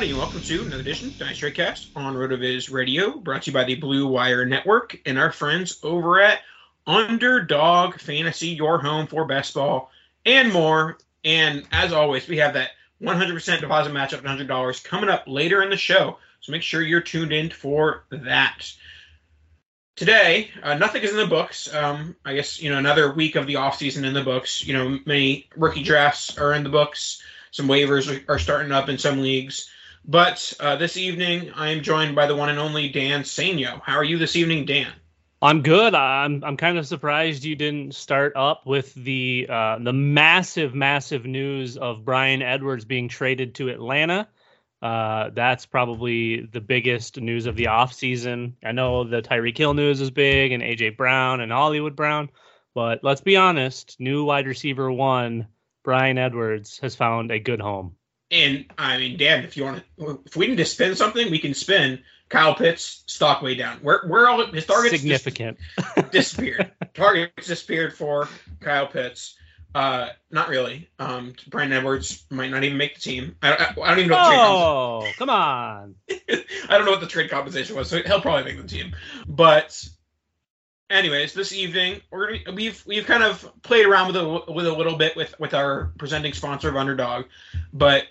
Everybody, and welcome to another edition of Dynasty Cast on RotoViz Radio, brought to you by the Blue Wire Network and our friends over at Underdog Fantasy, your home for best ball and more. And as always, we have that 100% deposit match matchup, $100 coming up later in the show. So make sure you're tuned in for that. Today, uh, nothing is in the books. Um, I guess, you know, another week of the offseason in the books. You know, many rookie drafts are in the books. Some waivers are starting up in some leagues. But uh, this evening, I am joined by the one and only Dan Sainio. How are you this evening, Dan? I'm good. I'm I'm kind of surprised you didn't start up with the uh, the massive, massive news of Bryan Edwards being traded to Atlanta. Uh, that's probably the biggest news of the offseason. I know the Tyreek Hill news is big and AJ Brown and Hollywood Brown, but let's be honest, new wide receiver one, Bryan Edwards, has found a good home. And I mean, Dan, if you want to, if we need to spin something, we can spin Kyle Pitts stock way down. Where where all his targets dis- Significant. disappeared. targets disappeared for Kyle Pitts. Uh, not really. Um, Bryan Edwards might not even make the team. I, I, I don't even know. What the trade Oh, come on. I don't know what the trade compensation was, so he'll probably make the team. But, anyways, this evening we're gonna, we've we've kind of played around with a with a little bit with with our presenting sponsor of Underdog, but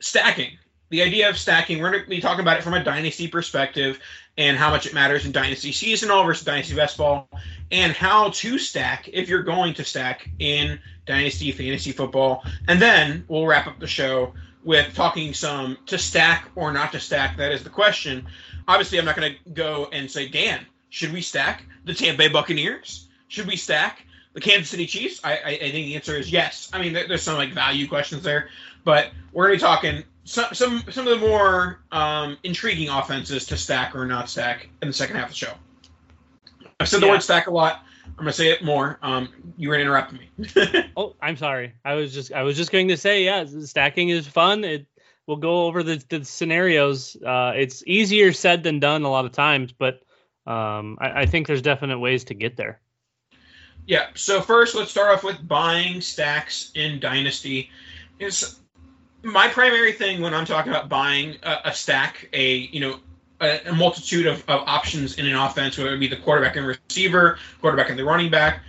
stacking. The idea of stacking, we're going to be talking about it from a dynasty perspective and how much it matters in dynasty seasonal versus dynasty best ball, and how to stack if you're going to stack in dynasty fantasy football. And then we'll wrap up the show with talking some to stack or not to stack. That is the question. Obviously, I'm not going to go and say, Dan, should we stack the Tampa Bay Buccaneers? Should we stack the Kansas City Chiefs? I, I, I think the answer is yes. I mean, there, there's some like value questions there, but we're going to be talking some some some of the more um, intriguing offenses to stack or not stack in the second half of the show. I've said the Yeah. word stack a lot. I'm going to say it more. Um, you were interrupting me. Oh, I'm sorry. I was just I was just going to say, yeah, stacking is fun. It we'll go over the, the scenarios. Uh, it's easier said than done a lot of times, but um, I, I think there's definite ways to get there. Yeah. So first, let's start off with buying stacks in Dynasty. Is my primary thing when I'm talking about buying a, a stack, a you know, a, a multitude of, of options in an offense, whether it be the quarterback and receiver, quarterback and the running back.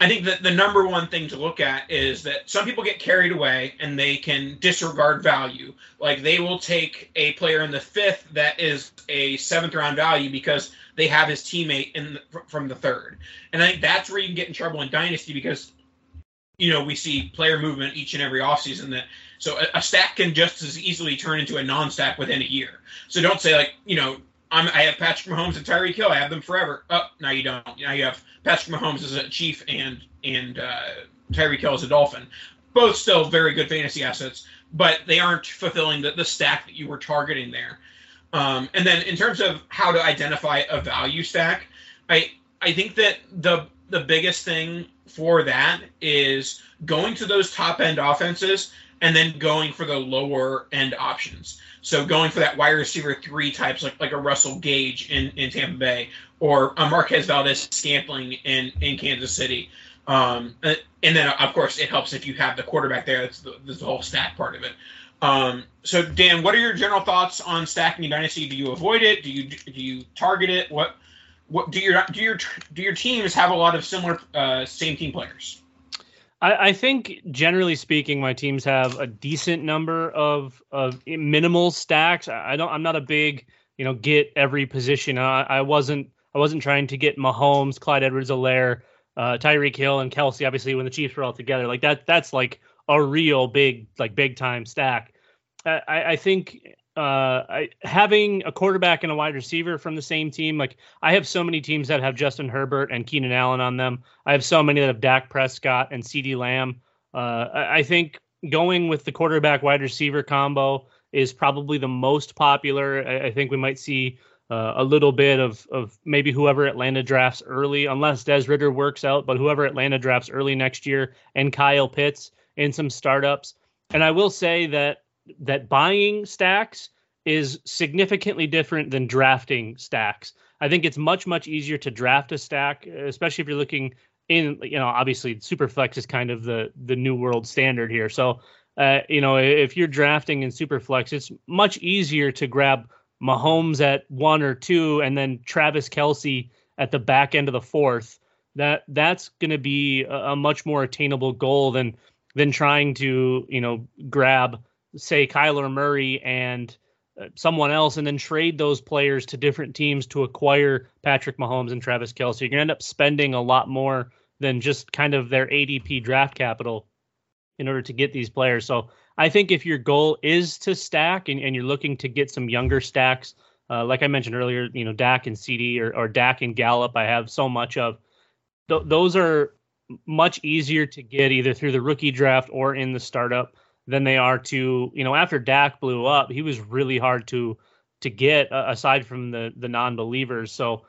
I think that the number one thing to look at is that some people get carried away and they can disregard value. Like they will take a player in the fifth that is a seventh round value because they have his teammate in the, from the third. And I think that's where you can get in trouble in dynasty because you know we see player movement each and every offseason that so a, a stack can just as easily turn into a non-stack within a year. So don't say like you know I'm I have Patrick Mahomes and Tyreek Hill. I have them forever. Oh, now you don't. Now you have Patrick Mahomes as a Chief and and uh, Tyreek Hill as a Dolphin. Both still very good fantasy assets, but they aren't fulfilling the, the stack that you were targeting there. Um, and then in terms of how to identify a value stack, I I think that the the biggest thing for that is going to those top end offenses and then going for the lower end options. So going for that wide receiver three types like like a Russell Gage in, in Tampa Bay or a Marquez Valdes Scantling in, in Kansas City. Um, and then of course it helps if you have the quarterback there. That's the, that's the whole stack part of it. Um, so Dan, what are your general thoughts on stacking dynasty? Do you avoid it? Do you do you target it? What what do your do your do your teams have a lot of similar uh, same team players? I, I think generally speaking, my teams have a decent number of of minimal stacks. I don't. I'm not a big you know get every position. I, I wasn't. I wasn't trying to get Mahomes, Clyde Edwards-Helaire, uh, Tyreek Hill, and Kelce. Obviously, when the Chiefs were all together, like that. That's like a real big, like big time stack. I, I think uh, I, having a quarterback and a wide receiver from the same team, like I have so many teams that have Justin Herbert and Keenan Allen on them. I have so many that have Dak Prescott and CeeDee Lamb. Uh, I, I think going with the quarterback wide receiver combo is probably the most popular. I, I think we might see uh, a little bit of of maybe whoever Atlanta drafts early, unless Des Ridder works out, but whoever Atlanta drafts early next year, and Kyle Pitts in some startups. And I will say that that buying stacks is significantly different than drafting stacks. I think it's much much easier to draft a stack, especially if you're looking in. You know, obviously, superflex is kind of the the new world standard here. So, uh, you know, if you're drafting in superflex, it's much easier to grab Mahomes at one or two, and then Travis Kelce at the back end of the fourth. That that's going to be a, a much more attainable goal than than trying to you know grab say Kyler Murray and uh, someone else and then trade those players to different teams to acquire Patrick Mahomes and Travis Kelce. You're going to end up spending a lot more than just kind of their ADP draft capital in order to get these players. So I think if your goal is to stack and, and you're looking to get some younger stacks, uh, like I mentioned earlier, you know, Dak and CeeDee or, or Dak and Gallup, I have so much of. Th- those are much easier to get either through the rookie draft or in the startup than they are to you know after Dak blew up, he was really hard to to get uh, aside from the the non-believers. So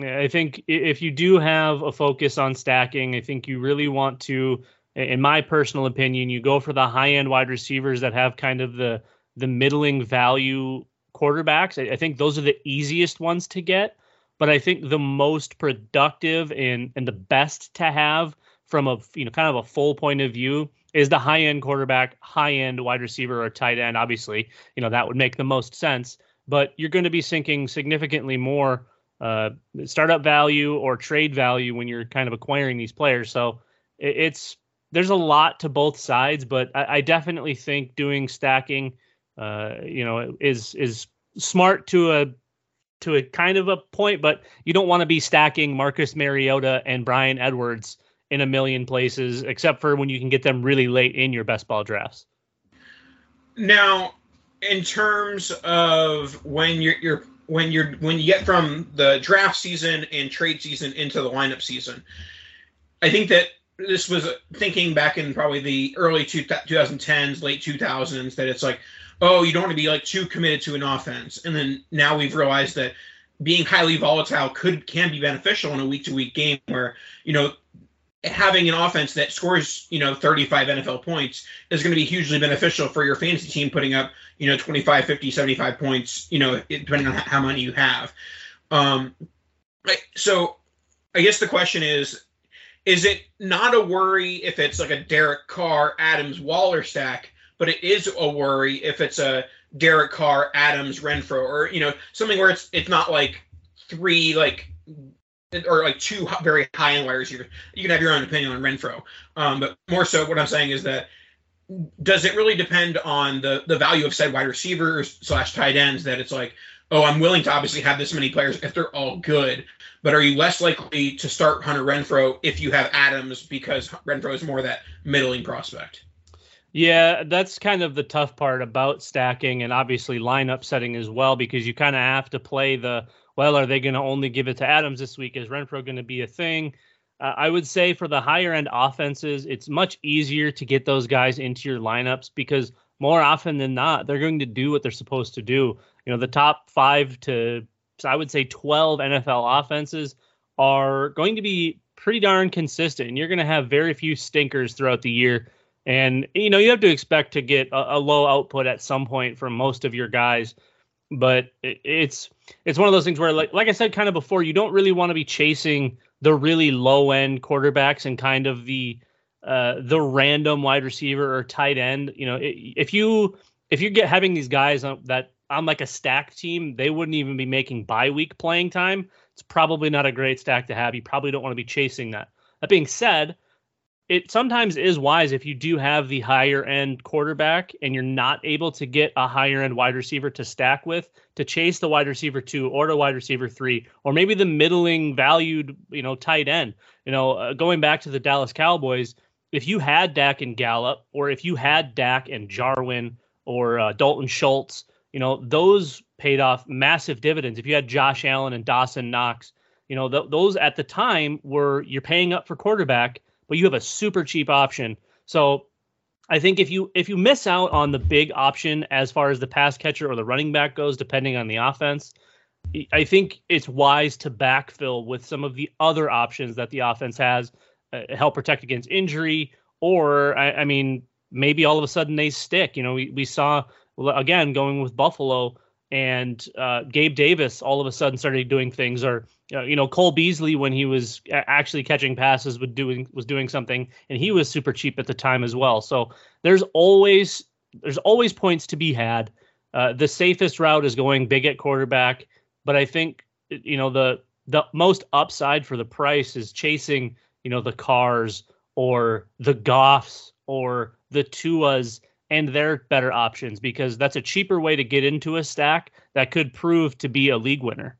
I think if you do have a focus on stacking, I think you really want to in my personal opinion, you go for the high-end wide receivers that have kind of the the middling value quarterbacks. I, I think those are the easiest ones to get, but I think the most productive and and the best to have from a you know kind of a full point of view is the high end quarterback, high end wide receiver or tight end. Obviously, you know that would make the most sense. But you're going to be sinking significantly more uh, startup value or trade value when you're kind of acquiring these players. So it's there's a lot to both sides, but I, I definitely think doing stacking, uh, you know, is is smart to a to a kind of a point, but you don't want to be stacking Marcus Mariota and Bryan Edwards in a million places, except for when you can get them really late in your best ball drafts. Now, in terms of when you're, you're when you're when you get from the draft season and trade season into the lineup season, I think that this was thinking back in probably the early two, 2010s, late 2000s that it's like, oh, you don't want to be like too committed to an offense, and then now we've realized that being highly volatile could can be beneficial in a week to week game where you know having an offense that scores, you know, 35 NFL points is going to be hugely beneficial for your fantasy team putting up, you know, 25, 50, 75 points, you know, depending on how many you have. Um, so I guess the question is, is it not a worry if it's like a Derek Carr, Adams, Waller stack, but it is a worry if it's a Derek Carr, Adams, Renfrow, or, you know, something where it's, it's not like three, like or like two very high end wide receivers. You can have your own opinion on Renfrow, um, but more so, what I'm saying is that does it really depend on the the value of said wide receivers slash tight ends that it's like, oh, I'm willing to obviously have this many players if they're all good, but are you less likely to start Hunter Renfrow if you have Adams because Renfrow is more that middling prospect? Yeah, that's kind of the tough part about stacking and obviously lineup setting as well because you kind of have to play the well, are they going to only give it to Adams this week? Is Renfrow going to be a thing? Uh, I would say for the higher end offenses, it's much easier to get those guys into your lineups because more often than not, they're going to do what they're supposed to do. You know, the top five to I would say 12 NFL offenses are going to be pretty darn consistent, and you're going to have very few stinkers throughout the year. And you know, you have to expect to get a, a low output at some point from most of your guys but it's it's one of those things where like like I said kind of before you don't really want to be chasing the really low end quarterbacks and kind of the uh the random wide receiver or tight end you know if you if you get having these guys on that on like a stack team they wouldn't even be making bye week playing time. It's probably not a great stack to have. You probably don't want to be chasing that. That being said it sometimes is wise if you do have the higher end quarterback and you're not able to get a higher end wide receiver to stack with to chase the wide receiver two or the wide receiver three or maybe the middling valued you know tight end. You know uh, going back to the Dallas Cowboys if you had Dak and Gallup or if you had Dak and Jarwin or uh, Dalton Schultz you know those paid off massive dividends. If you had Josh Allen and Dawson Knox you know th- those at the time were you're paying up for quarterback but you have a super cheap option. So I think if you if you miss out on the big option as far as the pass catcher or the running back goes, depending on the offense, I think it's wise to backfill with some of the other options that the offense has, uh, help protect against injury, or I, I, mean maybe all of a sudden they stick. You know, we we saw again going with Buffalo and uh, Gabe Davis all of a sudden started doing things, or uh, you know Cole Beasley when he was actually catching passes was doing was doing something, and he was super cheap at the time as well. So there's always there's always points to be had. Uh, the safest route is going big at quarterback, but I think you know the the most upside for the price is chasing you know the Carrs or the Goffs or the Tuas and they're better options because that's a cheaper way to get into a stack that could prove to be a league winner.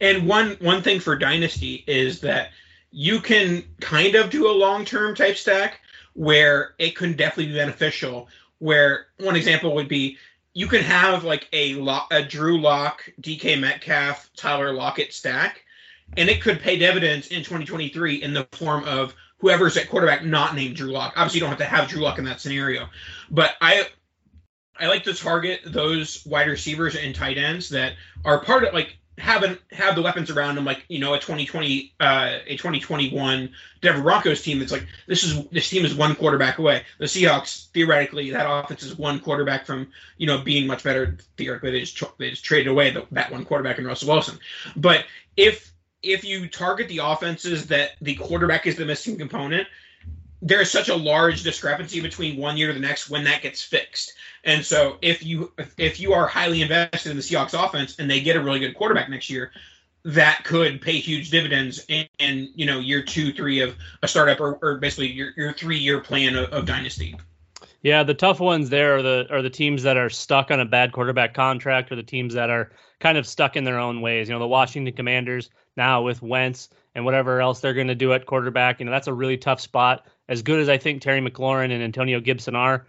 And one one thing for dynasty is that you can kind of do a long-term type stack where it can definitely be beneficial. Where one example would be you can have like a a Drew Lock, DK Metcalf, Tyler Lockett stack, and it could pay dividends in 2023 in the form of whoever's at quarterback not named Drew Lock. Obviously, you don't have to have Drew Lock in that scenario, but I I like to target those wide receivers and tight ends that are part of like having have the weapons around them, like you know a 2020 uh, a 2021 Denver Broncos team. That's like this is this team is one quarterback away. The Seahawks theoretically that offense is one quarterback from you know being much better. Theoretically, they just they just traded away the, that one quarterback in Russell Wilson. But if if you target the offenses that the quarterback is the missing component, there is such a large discrepancy between one year to the next when that gets fixed. And so if you if you are highly invested in the Seahawks offense and they get a really good quarterback next year, that could pay huge dividends in, in you know year two, three of a startup or, or basically your, your three year plan of, of dynasty. Yeah, the tough ones there are the are the teams that are stuck on a bad quarterback contract or the teams that are kind of stuck in their own ways. You know, the Washington Commanders now with Wentz and whatever else they're going to do at quarterback. You know, that's a really tough spot. As good as I think Terry McLaurin and Antonio Gibson are,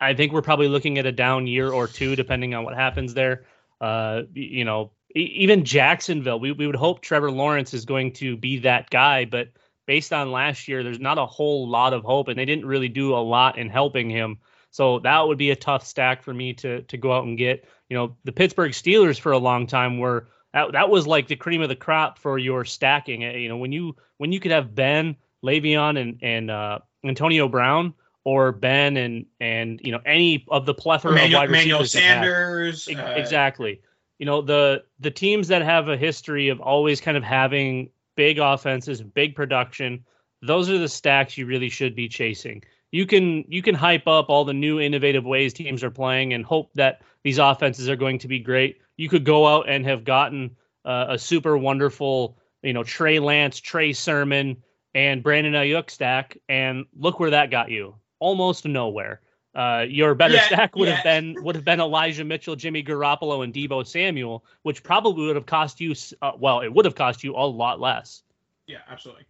I think we're probably looking at a down year or two, depending on what happens there. Uh, you know, even Jacksonville, we, we would hope Trevor Lawrence is going to be that guy, but based on last year, there's not a whole lot of hope, and they didn't really do a lot in helping him. So that would be a tough stack for me to to go out and get. You know, the Pittsburgh Steelers for a long time were that that was like the cream of the crop for your stacking. Eh, you know, when you when you could have Ben, Le'Veon, and and uh, Antonio Brown, or Ben and and you know any of the plethora Manuel, of wide Manuel receivers. Sanders, uh, uh, exactly. You know the the teams that have a history of always kind of having big offenses, big production. Those are the stacks you really should be chasing. You can you can hype up all the new innovative ways teams are playing and hope that these offenses are going to be great you could go out and have gotten uh, a super wonderful, you know, Trey Lance, Trey Sermon, and Brandon Aiyuk stack, and look where that got you. Almost nowhere. Uh, your better Yeah, stack would yeah. have been would have been Elijah Mitchell, Jimmy Garoppolo, and Deebo Samuel, which probably would have cost you. Uh, well, it would have cost you a lot less. Yeah, absolutely.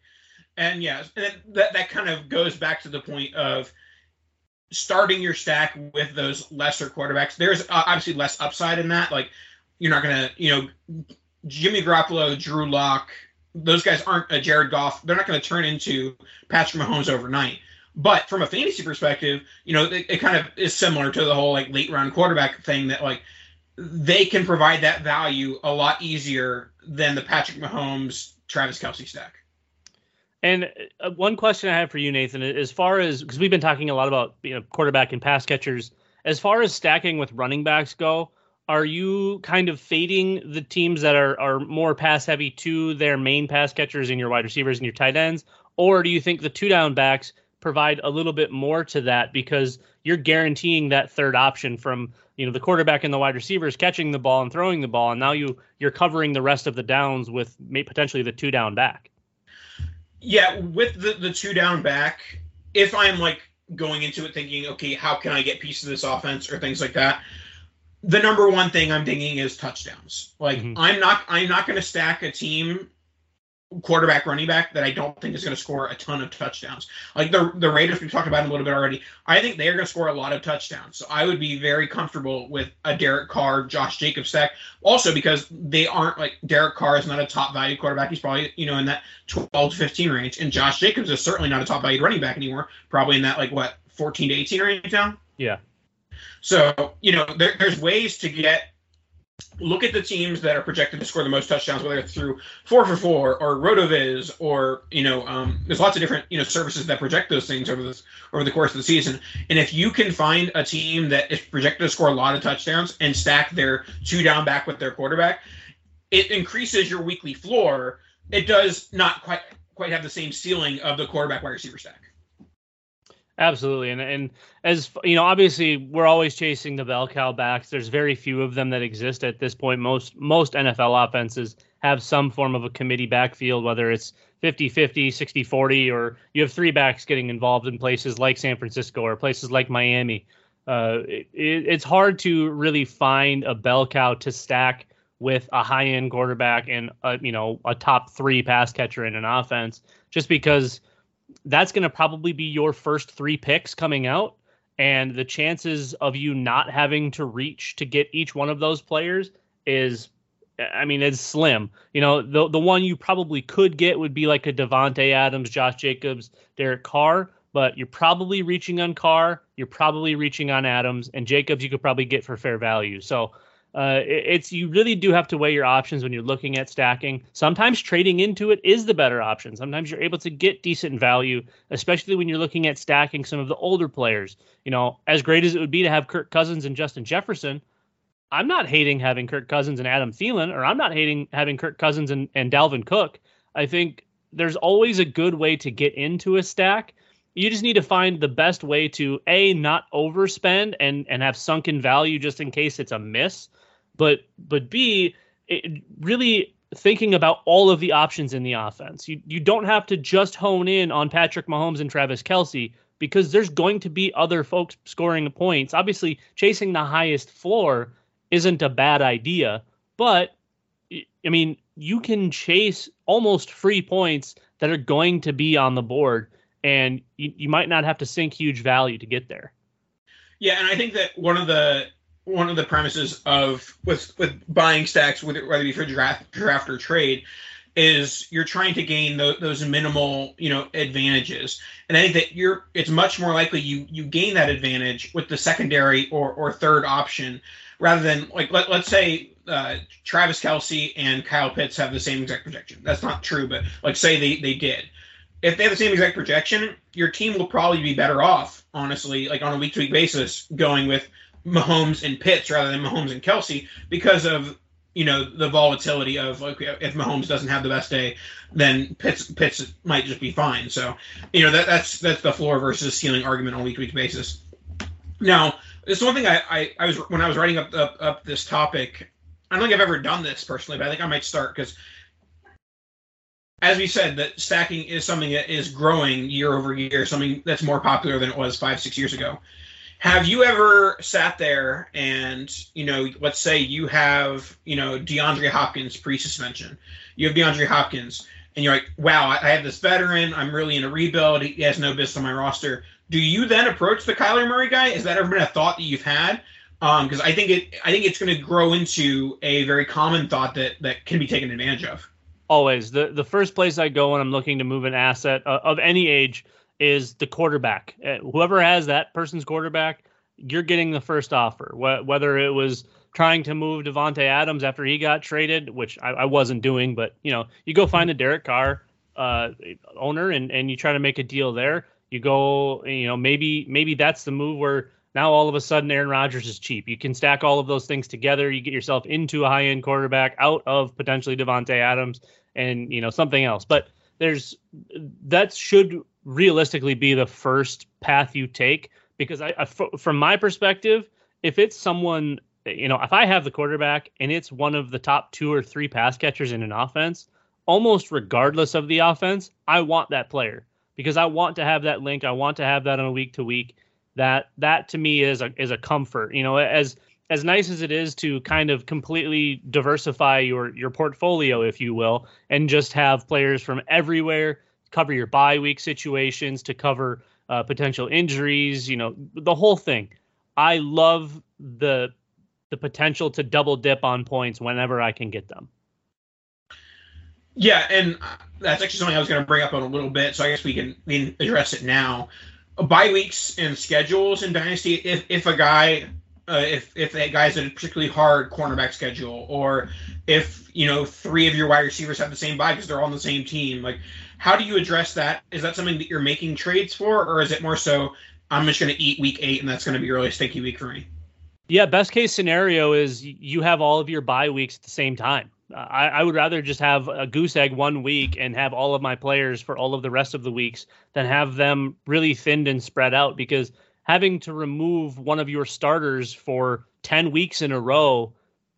And yeah, and that that kind of goes back to the point of starting your stack with those lesser quarterbacks. There's uh, obviously less upside in that. Like you're not gonna, you know, Jimmy Garoppolo, Drew Lock, those guys aren't a Jared Goff. They're not going to turn into Patrick Mahomes overnight. But from a fantasy perspective, you know, it, it kind of is similar to the whole like late round quarterback thing that like they can provide that value a lot easier than the Patrick Mahomes, Travis Kelce stack. And uh, one question I have for you, Nathan, as far as because we've been talking a lot about you know quarterback and pass catchers, as far as stacking with running backs go, are you kind of fading the teams that are are more pass heavy to their main pass catchers and your wide receivers and your tight ends, or do you think the two down backs provide a little bit more to that because you're guaranteeing that third option from you know the quarterback and the wide receivers catching the ball and throwing the ball, and now you you're covering the rest of the downs with potentially the two down back. Yeah, with the the two down back, if I'm like going into it thinking, okay, how can I get pieces of this offense or things like that, the number one thing I'm thinking is touchdowns. Like mm-hmm. I'm not I'm not going to stack a team quarterback running back that I don't think is going to score a ton of touchdowns. Like the the Raiders we talked about a little bit already. I think they are going to score a lot of touchdowns. So I would be very comfortable with a Derek Carr, Josh Jacobs stack. Also because they aren't like Derek Carr is not a top value quarterback. He's probably you know in that 12 to 15 range, and Josh Jacobs is certainly not a top value running back anymore. Probably in that like what 14 to 18 range now. Yeah. So you know there, there's ways to get look at the teams that are projected to score the most touchdowns, whether it's through four for four or Rotoviz or you know, um, there's lots of different you know services that project those things over this over the course of the season. And if you can find a team that is projected to score a lot of touchdowns and stack their two down back with their quarterback, it increases your weekly floor. It does not quite quite have the same ceiling of the quarterback wide receiver stack. Absolutely, and and as you know, obviously we're always chasing the bell cow backs. There's very few of them that exist at this point. Most most NFL offenses have some form of a committee backfield, whether it's 50-50, 60-40, or you have three backs getting involved in places like San Francisco or places like Miami. Uh, it, it's hard to really find a bell cow to stack with a high end quarterback and a, you know a top three pass catcher in an offense, just because that's going to probably be your first three picks coming out. And the chances of you not having to reach to get each one of those players is, I mean, it's slim. You know, the the one you probably could get would be like a Davante Adams, Josh Jacobs, Derek Carr, but you're probably reaching on Carr, you're probably reaching on Adams, and Jacobs you could probably get for fair value. So uh, it's you really do have to weigh your options when you're looking at stacking. Sometimes trading into it is the better option. Sometimes you're able to get decent value, especially when you're looking at stacking some of the older players. You know, as great as it would be to have Kirk Cousins and Justin Jefferson, I'm not hating having Kirk Cousins and Adam Thielen, or I'm not hating having Kirk Cousins and, and Dalvin Cook. I think there's always a good way to get into a stack. You just need to find the best way to a not overspend and and have sunken value just in case it's a miss but but B, it, really thinking about all of the options in the offense. You you don't have to just hone in on Patrick Mahomes and Travis Kelce because there's going to be other folks scoring points. Obviously, chasing the highest floor isn't a bad idea, but I mean, you can chase almost free points that are going to be on the board, and you, you might not have to sink huge value to get there. Yeah, and I think that one of the one of the premises of with with buying stacks, whether it be for draft draft or trade, is you're trying to gain the, those minimal you know advantages. And i think that you're it's much more likely you you gain that advantage with the secondary or or third option rather than like let, let's say uh, travis kelce and kyle pitts have the same exact projection. That's not true but like say they they did. If they have the same exact projection your team will probably be better off honestly like on a week to week basis going with Mahomes and Pitts rather than Mahomes and Kelce because of you know the volatility of like if Mahomes doesn't have the best day, then Pitts Pitts might just be fine. So you know that that's that's the floor versus ceiling argument on a week to week basis. Now, this one thing I, I, I was when I was writing up, up up this topic. I don't think I've ever done this personally, but I think I might start because as we said, that stacking is something that is growing year over year, something that's more popular than it was five, six years ago. Have you ever sat there and, you know, let's say you have, you know, DeAndre Hopkins pre suspension. You have DeAndre Hopkins, and you're like, wow, I have this veteran. I'm really in a rebuild. He has no business on my roster. Do you then approach the Kyler Murray guy? Has that ever been a thought that you've had? Because um, I think it, I think it's going to grow into a very common thought that that can be taken advantage of. Always the the first place I go when I'm looking to move an asset uh, of any age is the quarterback. Uh, whoever has that person's quarterback, you're getting the first offer. Whether it was trying to move Davante Adams after he got traded, which I, I, wasn't doing, but you know, you go find a Derek Carr uh, owner and and you try to make a deal there. You go, you know, maybe maybe that's the move where now all of a sudden Aaron Rodgers is cheap. You can stack all of those things together. You get yourself into a high end quarterback out of potentially Davante Adams and you know something else. But there's that should realistically be the first path you take because I, I from my perspective, if it's someone you know, if I have the quarterback and it's one of the top two or three pass catchers in an offense, almost regardless of the offense, I want that player because I want to have that link. I want to have that on a week to week. That that to me is a is a comfort. You know, as as nice as it is to kind of completely diversify your your portfolio, if you will, and just have players from everywhere cover your bye week situations to cover uh, potential injuries. You know, the whole thing. I love the the potential to double dip on points whenever I can get them. Yeah, and that's actually something I was going to bring up in a little bit. So I guess we can, we can address it now. Bye weeks and schedules in Dynasty. If if a guy, uh, if if a guy's a particularly hard cornerback schedule, or if you know three of your wide receivers have the same bye because they're all on the same team, like how do you address that? Is that something that you're making trades for, or is it more so I'm just going to eat week eight and that's going to be a really stinky week for me? Yeah, best case scenario is you have all of your bye weeks at the same time. I, I, would rather just have a goose egg one week and have all of my players for all of the rest of the weeks than have them really thinned and spread out because having to remove one of your starters for 10 weeks in a row,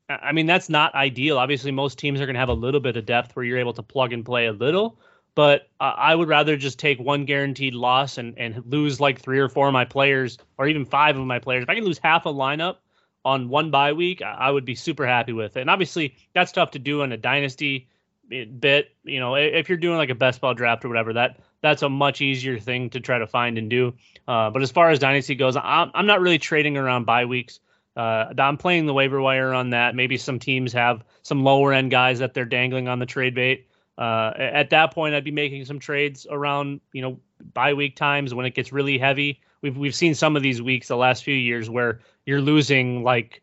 I mean, that's not ideal. Obviously, most teams are going to have a little bit of depth where you're able to plug and play a little, but I would rather just take one guaranteed loss and, and lose like three or four of my players or even five of my players. If I can lose half a lineup on one bye week, I would be super happy with it. And obviously, that's tough to do in a dynasty bit. You know, if you're doing like a best ball draft or whatever, that that's a much easier thing to try to find and do. Uh, but as far as dynasty goes, I'm, I'm not really trading around bye weeks. Uh, I'm playing the waiver wire on that. Maybe some teams have some lower end guys that they're dangling on the trade bait. Uh, at that point, I'd be making some trades around you know bye week times when it gets really heavy. We've we've seen some of these weeks the last few years where you're losing like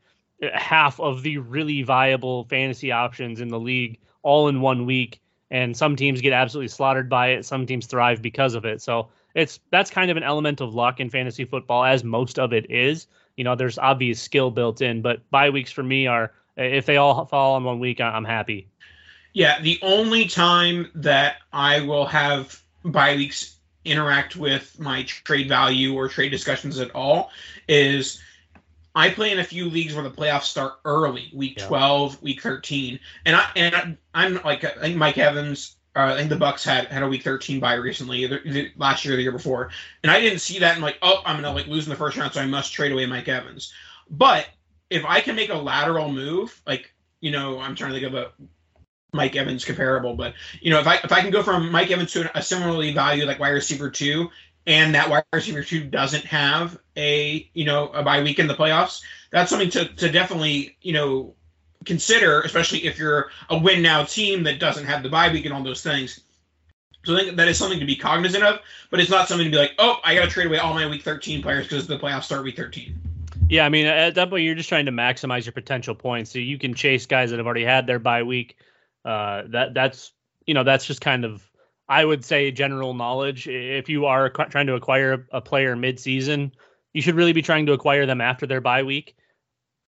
half of the really viable fantasy options in the league all in one week and some teams get absolutely slaughtered by it. Some teams thrive because of it. So it's that's kind of an element of luck in fantasy football as most of it is. You know there's obvious skill built in but bye weeks for me are if they all fall in one week i'm happy yeah the only time that i will have bye weeks interact with my trade value or trade discussions at all is I play in a few leagues where the playoffs start early, week yeah. 12, week 13, and I and I, am like I think Mike Evans. Uh, I think the Bucs had had a week 13 bye recently, either, last year or the year before, and I didn't see that. And like, oh, I'm gonna like lose in the first round, so I must trade away Mike Evans. But if I can make a lateral move, like you know, I'm trying to think of a Mike Evans comparable, but you know, if I if I can go from Mike Evans to a similarly valued like wide receiver two, and that wide receiver two doesn't have a you know a bye week in the playoffs, that's something to to definitely you know consider, especially if you're a win now team that doesn't have the bye week and all those things. So I think that is something to be cognizant of, but it's not something to be like, oh, I got to trade away all my week 13 players because the playoffs start week 13. Yeah, I mean, at that point, you're just trying to maximize your potential points. So you can chase guys that have already had their bye week. Uh, that that's you know that's just kind of I would say general knowledge. If you are trying to acquire a player mid-season, you should really be trying to acquire them after their bye week.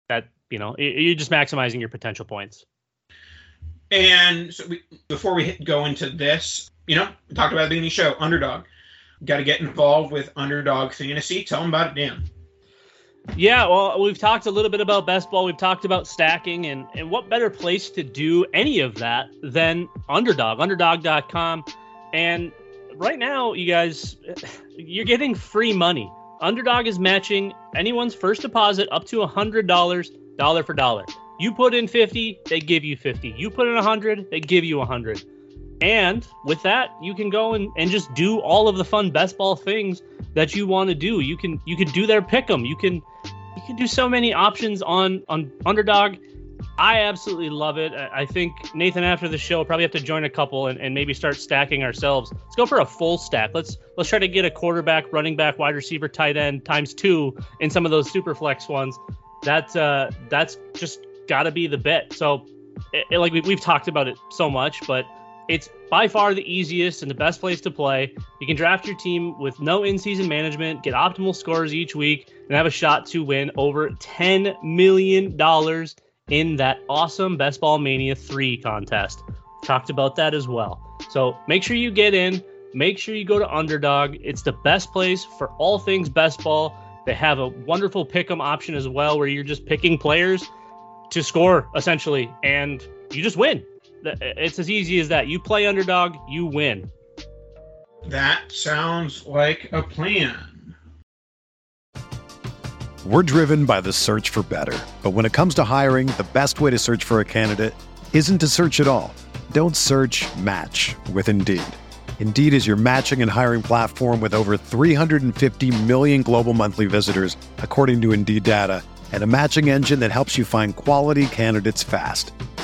That you know, you're just maximizing your potential points. And so we, before we go into this, you know, we talked about the beginning show, underdog. Got to get involved with underdog fantasy. Tell them about it, Dan. Yeah, well, we've talked a little bit about best ball. We've talked about stacking, and, and what better place to do any of that than Underdog, underdog.com. And right now, you guys, you're getting free money. Underdog is matching anyone's first deposit up to $100, dollar for dollar. You put in 50, they give you 50. You put in 100, they give you 100. And with that, you can go and, and just do all of the fun best ball things that you want to do. You can you can do their pick 'em. You can can do so many options on on underdog. I absolutely love it. I think Nathan, after the show, probably have to join a couple and, and maybe start stacking ourselves. Let's go for a full stack. Let's let's try to get a quarterback, running back, wide receiver, tight end times two in some of those super flex ones. That's uh that's just got to be the bet. So, it, like we, we've talked about it so much, but it's by far the easiest and the best place to play. You can draft your team with no in-season management, get optimal scores each week, and have a shot to win over ten million dollars in that awesome Best Ball Mania 3 contest. Talked about that as well. So make sure you get in. Make sure you go to Underdog. It's the best place for all things best ball. They have a wonderful pick 'em option as well, where you're just picking players to score essentially, and you just win. It's as easy as that. You play Underdog, you win. That sounds like a plan. We're driven by the search for better. But when it comes to hiring, the best way to search for a candidate isn't to search at all. Don't search match with Indeed. Indeed is your matching and hiring platform with over 350 million global monthly visitors, according to Indeed data, and a matching engine that helps you find quality candidates fast.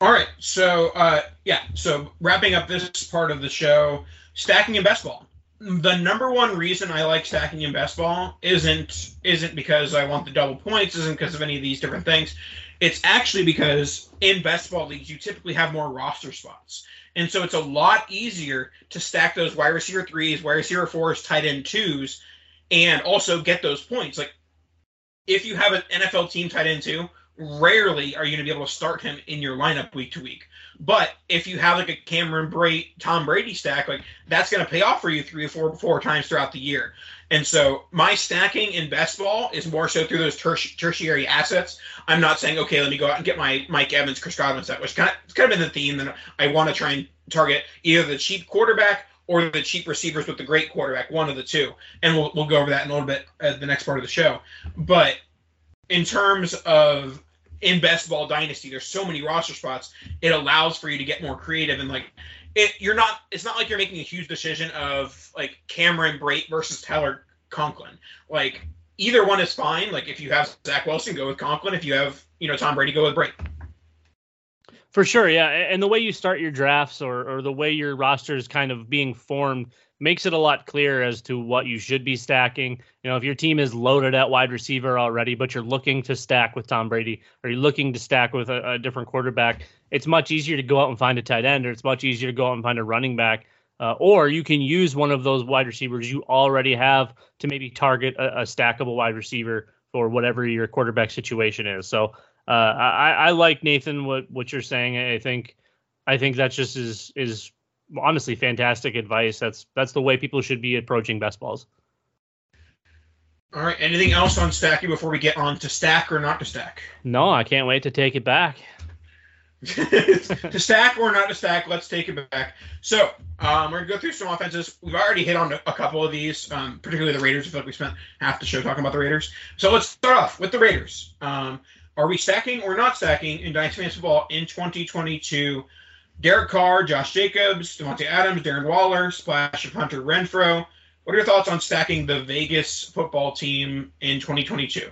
All right, so uh, yeah, so wrapping up this part of the show, stacking in best ball. The number one reason I like stacking in best ball isn't isn't because I want the double points, isn't because of any of these different things. It's actually because in best ball leagues you typically have more roster spots, and so it's a lot easier to stack those wide receiver threes, wide receiver fours, tight end twos, and also get those points. Like if you have an NFL team tight end two, rarely are you going to be able to start him in your lineup week to week. But if you have like a Cameron Brate, Tom Brady stack, like that's going to pay off for you three or four, four times throughout the year. And so my stacking in best ball is more so through those tertiary assets. I'm not saying, okay, let me go out and get my Mike Evans, Chris Godwin set, which kind of, it's kind of been the theme that I want to try and target either the cheap quarterback or the cheap receivers with the great quarterback, one of the two. And we'll, we'll go over that in a little bit at the next part of the show. But in terms of in best ball dynasty there's so many roster spots it allows for you to get more creative and like it you're not it's not like you're making a huge decision of like cameron brate versus tyler conklin. Like either one is fine. Like if you have zach wilson go with conklin. If you have you know tom brady go with brate. For sure yeah. And the way you start your drafts or or the way your roster is kind of being formed makes it a lot clearer as to what you should be stacking. You know, if your team is loaded at wide receiver already, but you're looking to stack with Tom Brady or you're looking to stack with a, a, different quarterback, it's much easier to go out and find a tight end or it's much easier to go out and find a running back. Uh, or you can use one of those wide receivers you already have to maybe target a, a stackable wide receiver for whatever your quarterback situation is. So uh, I, I like Nathan what what you're saying. I think I think that just is is honestly fantastic advice. That's that's the way people should be approaching best balls. All right. Anything else on stacking before we get on to stack or not to stack? No, I can't wait to take it back. to stack or not to stack, let's take it back. So um, we're gonna go through some offenses. We've already hit on a couple of these, um, particularly the Raiders. I feel like we spent half the show talking about the Raiders. So let's start off with the Raiders. Um, are we stacking or not stacking in Dynasty Fantasy Football in 2022? Derek Carr, Josh Jacobs, Davante Adams, Darren Waller, splash of Hunter Renfrow. What are your thoughts on stacking the Vegas football team in 2022?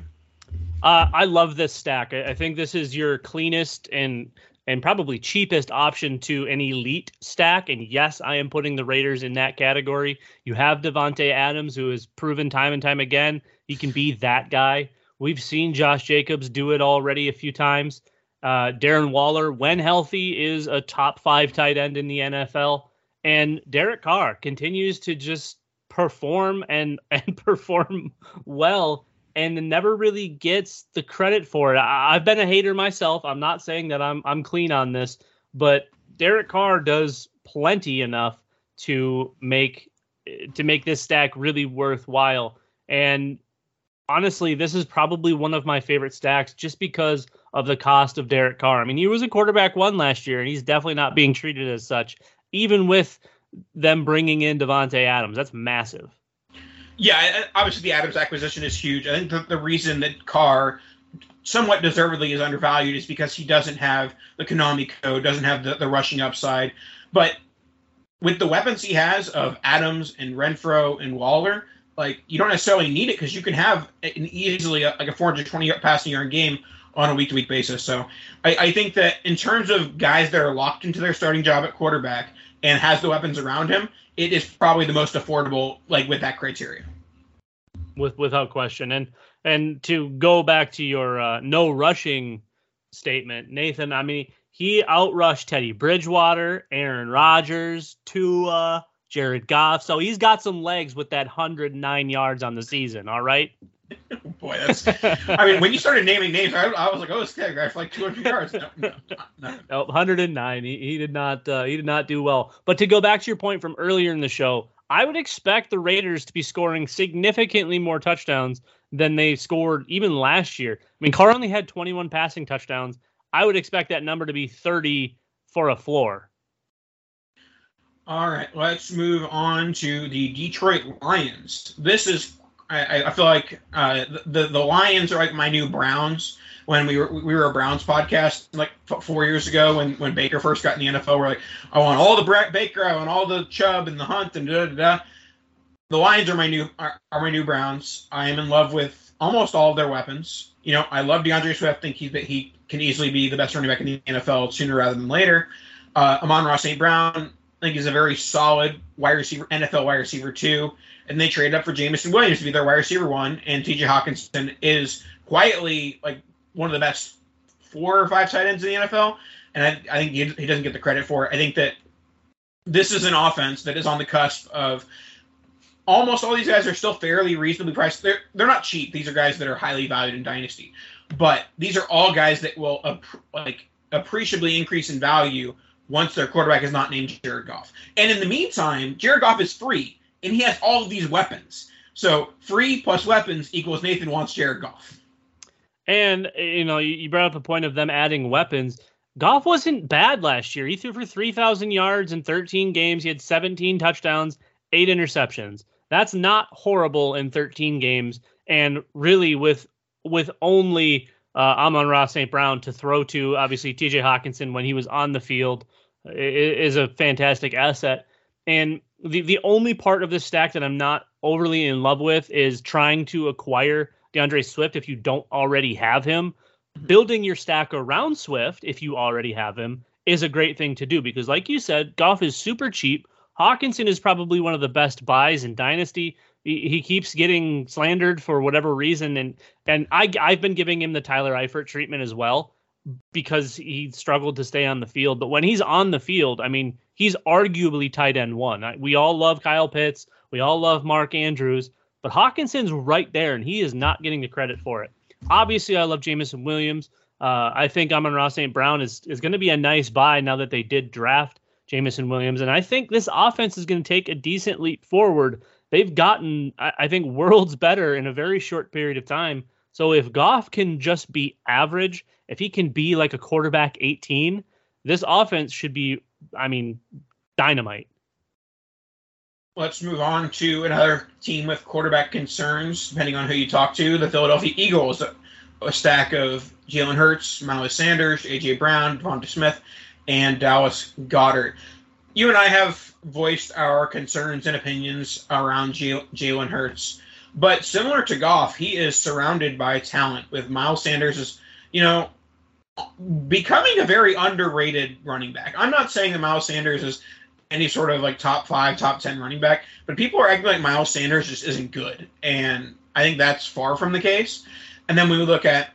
Uh, I love this stack. I, think this is your cleanest and and probably cheapest option to an elite stack. And yes, I am putting the Raiders in that category. You have Davante Adams, who has proven time and time again he can be that guy. We've seen Josh Jacobs do it already a few times. Uh, Darren Waller, when healthy, is a top five tight end in the NFL. And Derek Carr continues to just perform and and perform well and never really gets the credit for it. I, have been a hater myself. I'm not saying that I'm I'm clean on this, but Derek Carr does plenty enough to make to make this stack really worthwhile. And honestly, this is probably one of my favorite stacks just because of the cost of Derek Carr. I mean, he was a quarterback one last year, and he's definitely not being treated as such, even with them bringing in Davante Adams. That's massive. Yeah, obviously the Adams acquisition is huge. I think the, the reason that Carr somewhat deservedly is undervalued is because he doesn't have the Konami code, doesn't have the, the rushing upside. But with the weapons he has of Adams and Renfrow and Waller, like you don't necessarily need it because you can have an easily a, like a 420 passing yard game on a week to week basis. So I, I, think that in terms of guys that are locked into their starting job at quarterback and has the weapons around him, it is probably the most affordable, like with that criteria. With without question, and and to go back to your uh, no rushing statement, Nathan. I mean, he outrushed Teddy Bridgewater, Aaron Rodgers, Tua, Jared Goff. So he's got some legs with that 109 yards on the season. All right. Boy, that's. I mean, when you started naming names, I, I was like, "Oh, for like 200 yards." No, no, no. no 109. He, he did not. Uh, he did not do well. But to go back to your point from earlier in the show, I would expect the Raiders to be scoring significantly more touchdowns than they scored even last year. I mean, Carr only had 21 passing touchdowns. I would expect that number to be 30 for a floor. All right, let's move on to the Detroit Lions. This is I, I feel like uh, the the Lions are like my new Browns. When we were we were a Browns podcast like four years ago when when Baker first got in the NFL, we're like, I want all the Brett Baker, I want all the Chubb and the Hunt and da da da. The Lions are my new are, are my new Browns. I am in love with almost all of their weapons. You know, I love D'Andre Swift. Think he he can easily be the best running back in the NFL sooner rather than later. Uh, Amon-Ra St. Brown, I think he's a very solid wide receiver, NFL wide receiver too and they traded up for Jameson Williams to be their wide receiver one, and T.J. Hockenson is quietly like one of the best four or five tight ends in the NFL, and I, I think he, he doesn't get the credit for it. I think that this is an offense that is on the cusp of almost all these guys are still fairly reasonably priced. They're they're not cheap. These are guys that are highly valued in dynasty, but these are all guys that will like appreciably increase in value once their quarterback is not named Jared Goff. And in the meantime, Jared Goff is free and he has all of these weapons. So free plus weapons equals Nathan wants Jared Goff. And you know, you brought up the point of them adding weapons. Goff wasn't bad last year. He threw for 3,000 yards in 13 games. He had 17 touchdowns, eight interceptions. That's not horrible in 13 games. And really, with with only uh, Amon-Ra St. Brown to throw to, obviously TJ Hockenson when he was on the field is a fantastic asset. And the the only part of this stack that I'm not overly in love with is trying to acquire D'Andre Swift if you don't already have him. Mm-hmm. Building your stack around Swift if you already have him is a great thing to do because, like you said, Goff is super cheap. Hockenson is probably one of the best buys in Dynasty. He, he keeps getting slandered for whatever reason, and and I I've been giving him the Tyler Eifert treatment as well because he struggled to stay on the field. But when he's on the field, I mean, he's arguably tight end one. We all love Kyle Pitts. We all love Mark Andrews. But Hockenson's right there, and he is not getting the credit for it. Obviously, I love Jameson Williams. Uh, I think Amon-Ra St. Brown is is going to be a nice buy now that they did draft Jameson Williams, and I think this offense is going to take a decent leap forward. They've gotten, I, I think, worlds better in a very short period of time. So if Goff can just be average, if he can be like a quarterback 18, this offense should be, I mean, dynamite. Let's move on to another team with quarterback concerns, depending on who you talk to. The Philadelphia Eagles, a stack of Jalen Hurts, Miles Sanders, A.J. Brown, DeVonta Smith, and Dallas Goedert. You and I have voiced our concerns and opinions around Jalen Hurts, but similar to Goff, he is surrounded by talent. With Miles Sanders you know, becoming a very underrated running back. I'm not saying that Miles Sanders is any sort of like top five, top ten running back, but people are acting like Miles Sanders just isn't good, and I think that's far from the case. And then we look at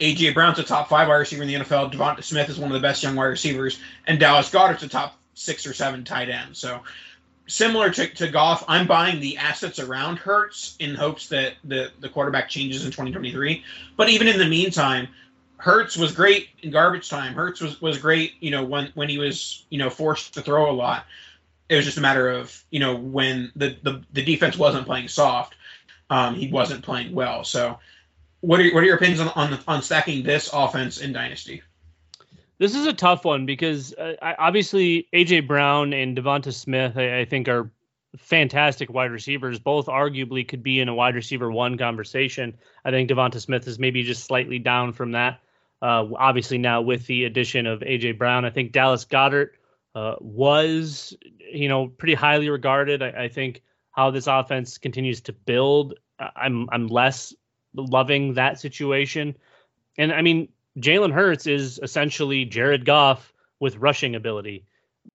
AJ Brown's a top five wide receiver in the NFL, DeVonta Smith is one of the best young wide receivers, and Dallas Goedert's a top six or seven tight end. So similar to, to Goff, I'm buying the assets around Hurts in hopes that the, the quarterback changes in 2023. But even in the meantime, Hurts was great in garbage time. Hurts was, was great, you know, when when he was, you know, forced to throw a lot. It was just a matter of, you know, when the the, the defense wasn't playing soft, um, he wasn't playing well. So, what are what are your opinions on on, on stacking this offense in Dynasty? This is a tough one because uh, obviously AJ Brown and DeVonta Smith, I, I think, are fantastic wide receivers. Both arguably could be in a wide receiver one conversation. I think DeVonta Smith is maybe just slightly down from that. Uh, obviously, now with the addition of AJ Brown, I think Dallas Goedert uh, was, you know, pretty highly regarded. I, I, think how this offense continues to build, I'm I'm less loving that situation. And I mean, Jalen Hurts is essentially Jared Goff with rushing ability.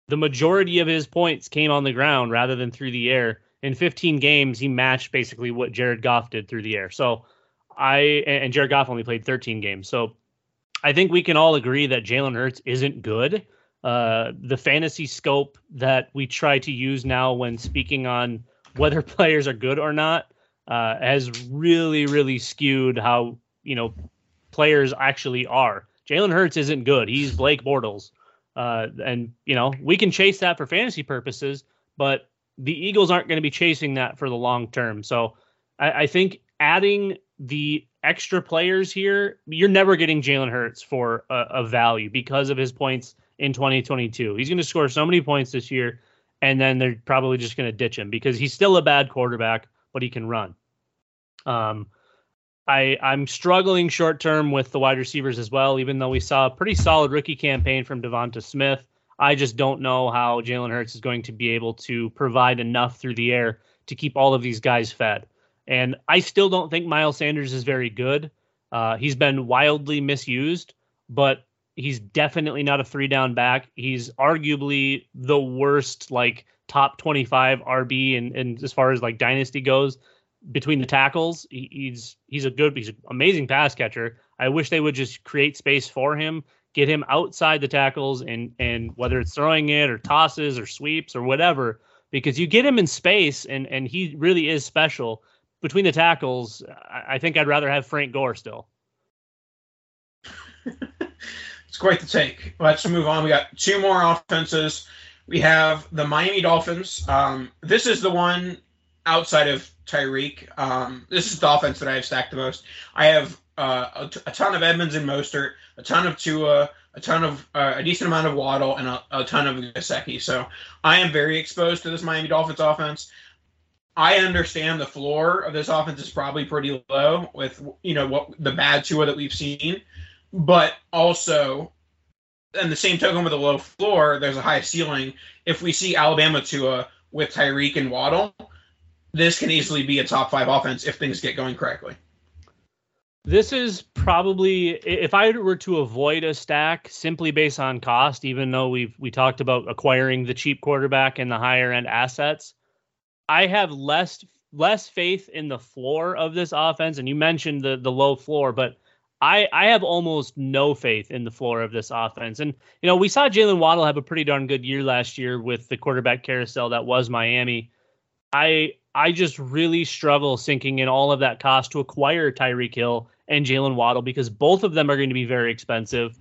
The majority of his points came on the ground rather than through the air. In 15 games, he matched basically what Jared Goff did through the air. So I and Jared Goff only played 13 games. So I think we can all agree that Jalen Hurts isn't good. Uh, the fantasy scope that we try to use now when speaking on whether players are good or not uh, has really, really skewed how you know players actually are. Jalen Hurts isn't good. He's Blake Bortles, uh, and you know we can chase that for fantasy purposes, but the Eagles aren't going to be chasing that for the long term. So I, I think adding the extra players here, you're never getting Jalen Hurts for a, a, value because of his points in 2022. He's going to score so many points this year, and then they're probably just going to ditch him because he's still a bad quarterback, but he can run. Um, I I'm struggling short term with the wide receivers as well, even though we saw a pretty solid rookie campaign from DeVonta Smith. I just don't know how Jalen Hurts is going to be able to provide enough through the air to keep all of these guys fed. And I still don't think Miles Sanders is very good. Uh, he's been wildly misused, but he's definitely not a three down back. He's arguably the worst, like top 25 RB and, and as far as like dynasty goes between the tackles. He, he's he's a good, he's an amazing pass catcher. I wish they would just create space for him, get him outside the tackles, and and whether it's throwing it or tosses or sweeps or whatever, because you get him in space and and he really is special between the tackles, I, think I'd rather have Frank Gore still. it's quite the take. Let's move on. We got two more offenses. We have the Miami Dolphins. Um, this is the one outside of Tyreek. Um, this is the offense that I have stacked the most. I have uh, a, t- a ton of Edmonds and Mostert, a ton of Tua, a ton of uh, a decent amount of Waddle, and a, a ton of Gesicki. So I am very exposed to this Miami Dolphins offense. I understand the floor of this offense is probably pretty low with you know what the bad Tua that we've seen, but also, in the same token with a low floor, there's a high ceiling. If we see Alabama Tua with Tyreek and Waddle, this can easily be a top five offense if things get going correctly. This is probably if I were to avoid a stack simply based on cost, even though we've we talked about acquiring the cheap quarterback and the higher end assets I have less less faith in the floor of this offense, and you mentioned the the low floor, but I I have almost no faith in the floor of this offense. And you know, we saw Jaylen Waddle have a pretty darn good year last year with the quarterback carousel that was Miami. I I just really struggle sinking in all of that cost to acquire Tyreek Hill and Jaylen Waddle because both of them are going to be very expensive,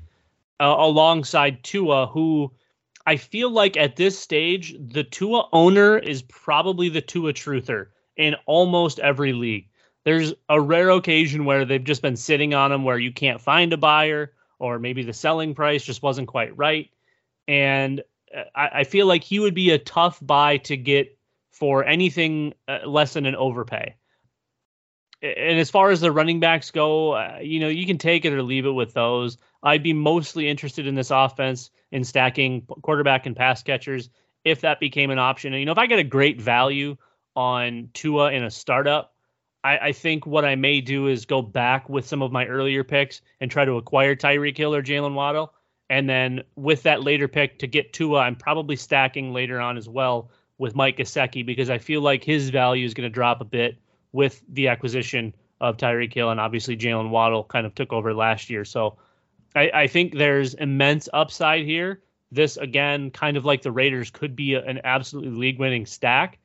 uh, alongside Tua, who I feel like at this stage the Tua owner is probably the Tua truther in almost every league. There's a rare occasion where they've just been sitting on him where you can't find a buyer or maybe the selling price just wasn't quite right. And uh, I, I feel like he would be a tough buy to get for anything uh, less than an overpay. And as far as the running backs go, uh, you know, you can take it or leave it with those. I'd be mostly interested in this offense in stacking quarterback and pass catchers if that became an option. And, you know, if I get a great value on Tua in a startup, I, I, think what I may do is go back with some of my earlier picks and try to acquire Tyreek Hill or Jaylen Waddle. And then with that later pick to get Tua, I'm probably stacking later on as well with Mike Gesicki because I feel like his value is going to drop a bit with the acquisition of Tyreek Hill and obviously Jaylen Waddle kind of took over last year. So I, I, think there's immense upside here. This again, kind of like the Raiders, could be a, an absolutely league-winning stack,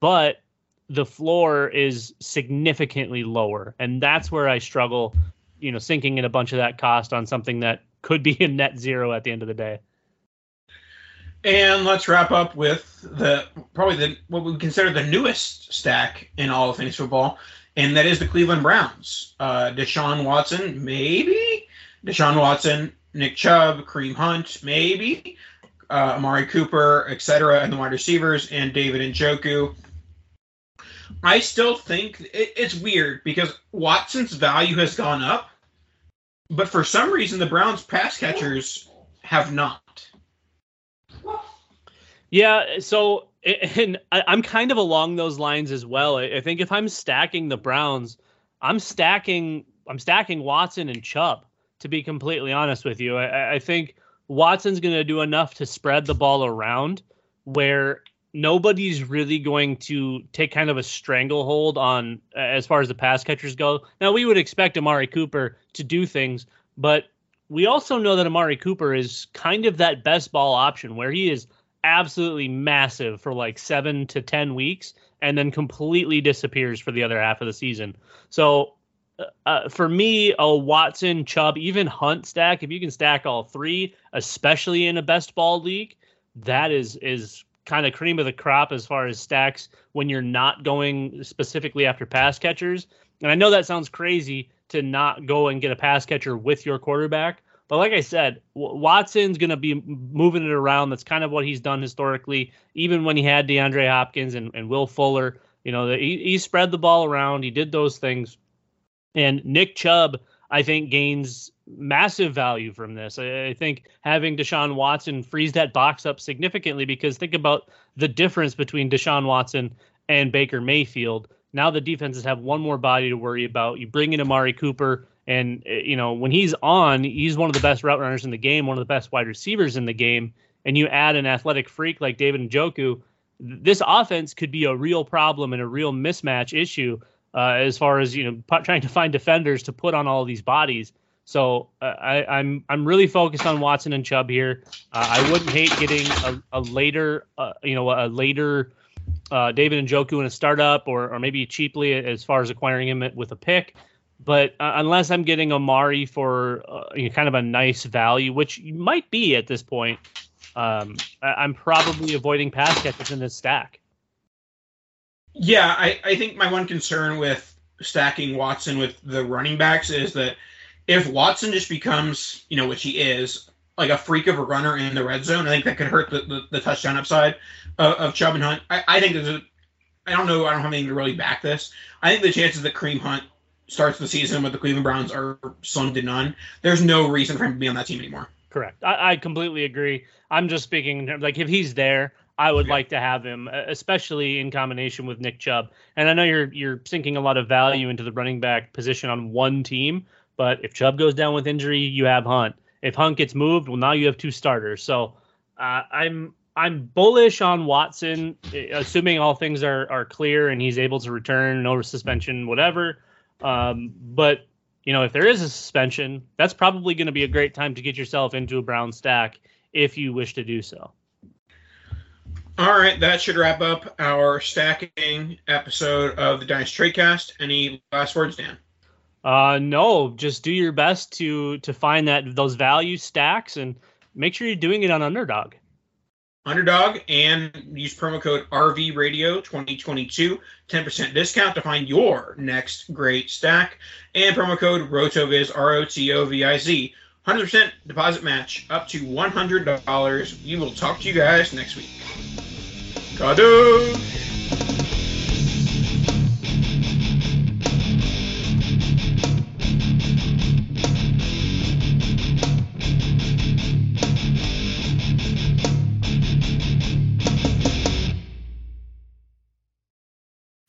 but the floor is significantly lower, and that's where I struggle. You know, sinking in a bunch of that cost on something that could be a net zero at the end of the day. And let's wrap up with the probably the what we consider the newest stack in all of fantasy football, and that is the Cleveland Browns. Uh, Deshaun Watson, maybe. Deshaun Watson, Nick Chubb, Kareem Hunt, maybe. Uh, Amari Cooper, etc., and the wide receivers, and David and Njoku. I still think it, it's weird because Watson's value has gone up, but for some reason the Browns pass catchers have not. Yeah, so and I'm kind of along those lines as well. I think if I'm stacking the Browns, I'm stacking I'm stacking Watson and Chubb. To be completely honest with you, I, I think Watson's going to do enough to spread the ball around where nobody's really going to take kind of a stranglehold on as far as the pass catchers go. Now we would expect Amari Cooper to do things, but we also know that Amari Cooper is kind of that best ball option where he is absolutely massive for like seven to 10 weeks and then completely disappears for the other half of the season. So uh, uh, for me, a Watson, Chubb, even Hunt stack, if you can stack all three, especially in a best ball league, that is is kind of cream of the crop as far as stacks when you're not going specifically after pass catchers. And I know that sounds crazy to not go and get a pass catcher with your quarterback, but like I said, Watson's going to be moving it around. That's kind of what he's done historically, even when he had DeAndre Hopkins and, and Will Fuller. You know, he, he spread the ball around. He did those things. And Nick Chubb, I think, gains massive value from this. I, I think having Deshaun Watson frees that box up significantly because think about the difference between Deshaun Watson and Baker Mayfield. Now the defenses have one more body to worry about. You bring in Amari Cooper and uh, you know, when he's on, he's one of the best route runners in the game, one of the best wide receivers in the game. And you add an athletic freak like David Njoku, this offense could be a real problem and a real mismatch issue uh, as far as you know p- trying to find defenders to put on all these bodies. So uh, I, am I'm, I'm really focused on Watson and Chubb here. Uh, I wouldn't hate getting a, a later uh, you know a later uh, David Njoku in a startup or or maybe cheaply as far as acquiring him with a pick. But uh, unless I'm getting Amari for uh, kind of a nice value, which might be at this point, um, I- am probably avoiding pass catchers in this stack. Yeah, I, I think my one concern with stacking Watson with the running backs is that if Watson just becomes, you know, which he is, like a freak of a runner in the red zone, I think that could hurt the, the, the touchdown upside of, of Chubb and Hunt. I, I think there's a, I don't know, I don't have anything to really back this. I think the chances that Kareem Hunt starts the season with the Cleveland Browns are slim to none. There's no reason for him to be on that team anymore. Correct. I, I completely agree. I'm just speaking like if he's there, I would yeah. like to have him, especially in combination with Nick Chubb. And I know you're you're sinking a lot of value into the running back position on one team, but if Chubb goes down with injury, you have Hunt. If Hunt gets moved, well, now you have two starters. So uh, I'm I'm bullish on Watson, assuming all things are are clear and he's able to return, no suspension, whatever. Um, but you know, if there is a suspension, that's probably going to be a great time to get yourself into a brown stack if you wish to do so. All right, that should wrap up our stacking episode of the Dynasty Tradecast. Any last words, Dan? Uh, no, just do your best to to find that those value stacks and make sure you're doing it on Underdog. Underdog and use promo code RV Radio 2022, 10% discount to find your next great stack. And promo code ROTOVIZ, R O T O V I Z, 100% deposit match up to $100. We will talk to you guys next week. Kadosh!